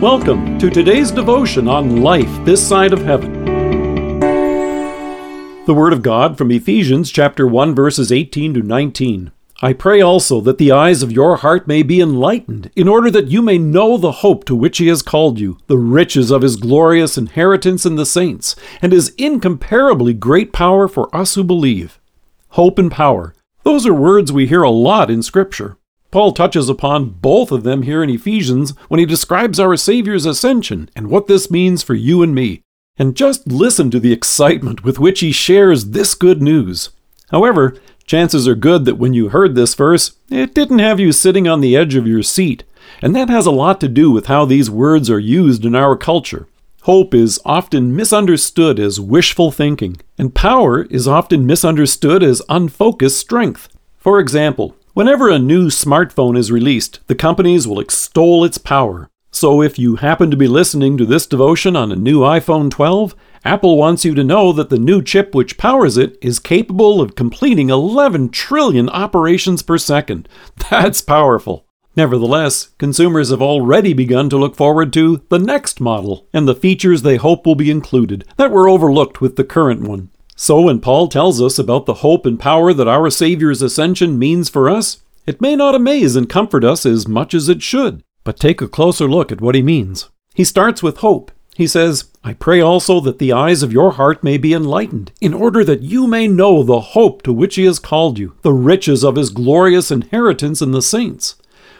Welcome to today's devotion on life this side of heaven. The Word of God from Ephesians chapter 1 verses 18 to 19. I pray also that the eyes of your heart may be enlightened, in order that you may know the hope to which he has called you, the riches of his glorious inheritance in the saints, and his incomparably great power for us who believe. Hope and power. Those are words we hear a lot in Scripture. Paul touches upon both of them here in Ephesians when he describes our Savior's ascension and what this means for you and me. And just listen to the excitement with which he shares this good news. However, chances are good that when you heard this verse, it didn't have you sitting on the edge of your seat, and that has a lot to do with how these words are used in our culture. Hope is often misunderstood as wishful thinking, and power is often misunderstood as unfocused strength. For example, Whenever a new smartphone is released, the companies will extol its power. So if you happen to be listening to this devotion on a new iPhone 12, Apple wants you to know that the new chip which powers it is capable of completing 11 trillion operations per second. That's powerful. Nevertheless, consumers have already begun to look forward to the next model and the features they hope will be included that were overlooked with the current one. So, when Paul tells us about the hope and power that our Savior's ascension means for us, it may not amaze and comfort us as much as it should. But take a closer look at what he means. He starts with hope. He says, I pray also that the eyes of your heart may be enlightened, in order that you may know the hope to which he has called you, the riches of his glorious inheritance in the saints.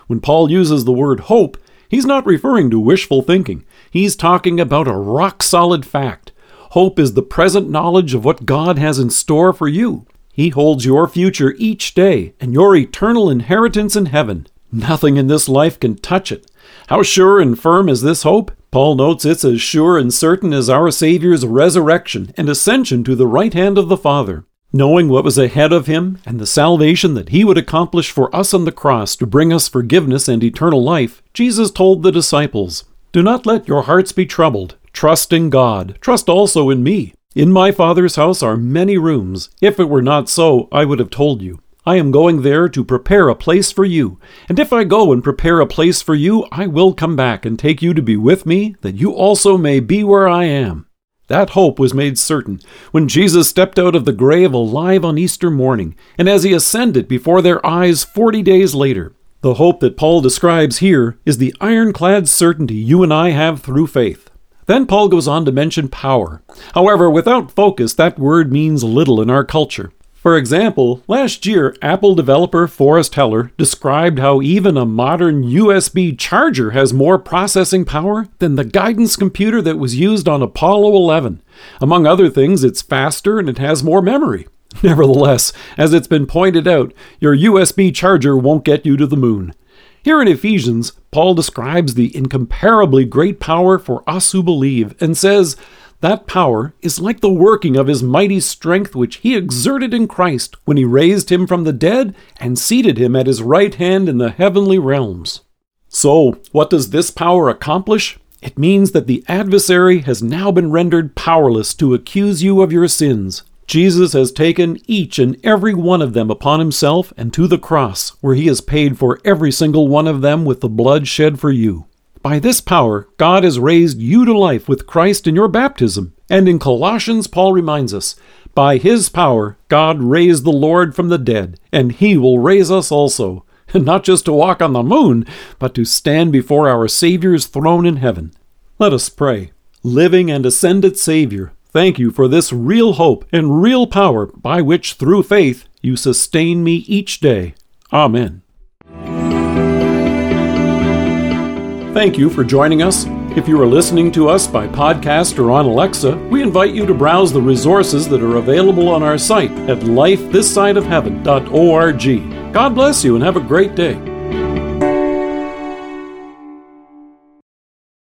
When Paul uses the word hope, he's not referring to wishful thinking. He's talking about a rock solid fact Hope is the present knowledge of what God has in store for you. He holds your future each day and your eternal inheritance in heaven. Nothing in this life can touch it. How sure and firm is this hope? Paul notes it's as sure and certain as our Savior's resurrection and ascension to the right hand of the Father. Knowing what was ahead of him and the salvation that he would accomplish for us on the cross to bring us forgiveness and eternal life, Jesus told the disciples, Do not let your hearts be troubled. Trust in God. Trust also in me. In my Father's house are many rooms. If it were not so, I would have told you. I am going there to prepare a place for you. And if I go and prepare a place for you, I will come back and take you to be with me, that you also may be where I am. That hope was made certain when Jesus stepped out of the grave alive on Easter morning, and as he ascended before their eyes forty days later. The hope that Paul describes here is the ironclad certainty you and I have through faith. Then Paul goes on to mention power. However, without focus, that word means little in our culture. For example, last year, Apple developer Forrest Heller described how even a modern USB charger has more processing power than the guidance computer that was used on Apollo 11. Among other things, it's faster and it has more memory. Nevertheless, as it's been pointed out, your USB charger won't get you to the moon. Here in Ephesians, Paul describes the incomparably great power for us who believe and says, that power is like the working of his mighty strength which he exerted in Christ when he raised him from the dead and seated him at his right hand in the heavenly realms. So, what does this power accomplish? It means that the adversary has now been rendered powerless to accuse you of your sins, Jesus has taken each and every one of them upon himself and to the cross, where he has paid for every single one of them with the blood shed for you. By this power, God has raised you to life with Christ in your baptism. And in Colossians, Paul reminds us, by his power, God raised the Lord from the dead, and he will raise us also, and not just to walk on the moon, but to stand before our Savior's throne in heaven. Let us pray. Living and ascended Savior, Thank you for this real hope and real power by which, through faith, you sustain me each day. Amen. Thank you for joining us. If you are listening to us by podcast or on Alexa, we invite you to browse the resources that are available on our site at lifethissideofheaven.org. God bless you and have a great day.